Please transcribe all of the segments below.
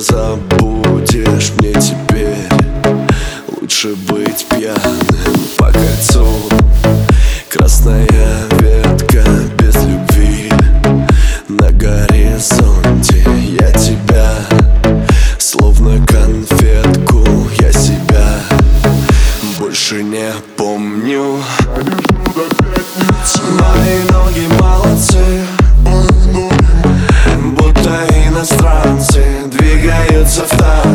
забудешь мне теперь. Лучше быть пьяным по кольцу. Красная ветка без любви. На горизонте я тебя. Словно конфетку я себя Больше не помню. Мои ноги молодцы Будто иностранцы Двигаются в танце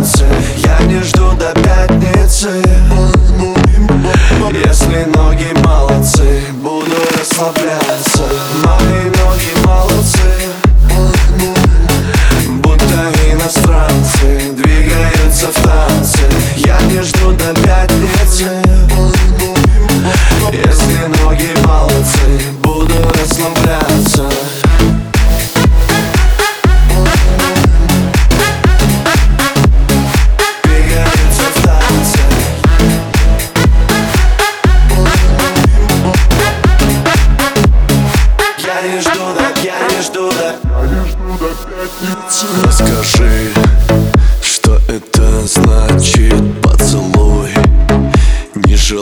Расскажи, что это значит поцелуй? Ниже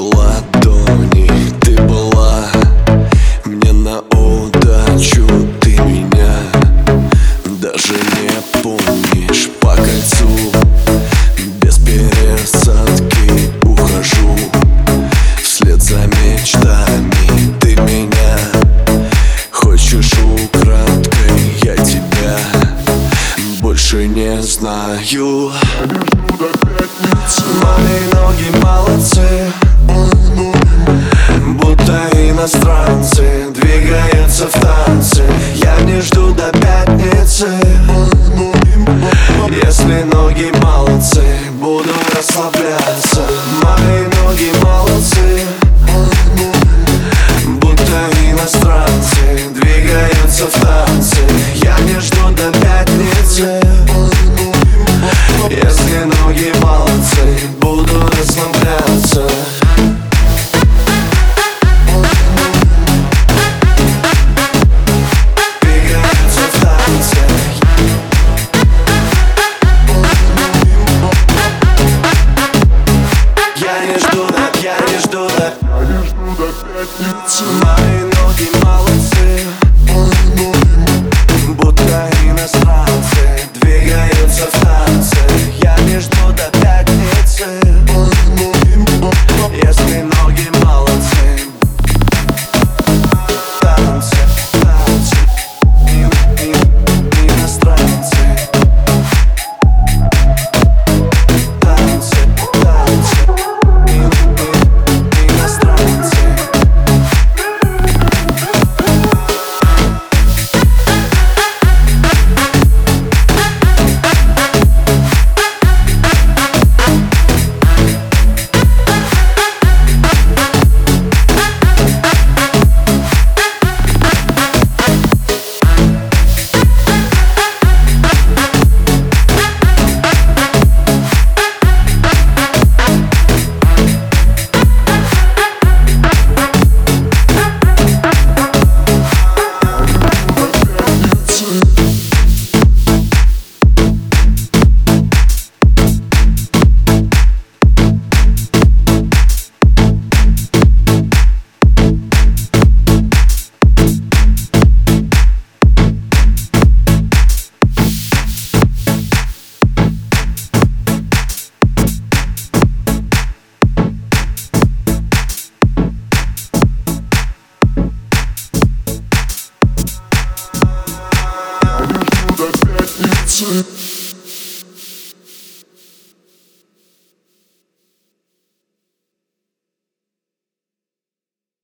знаю. Мои ноги молодцы. Будто иностранцы. Двигаются в танце ноги молодцы Буду расслабляться в танце. Я не жду, я не жду, да Мои ноги молодцы Sir.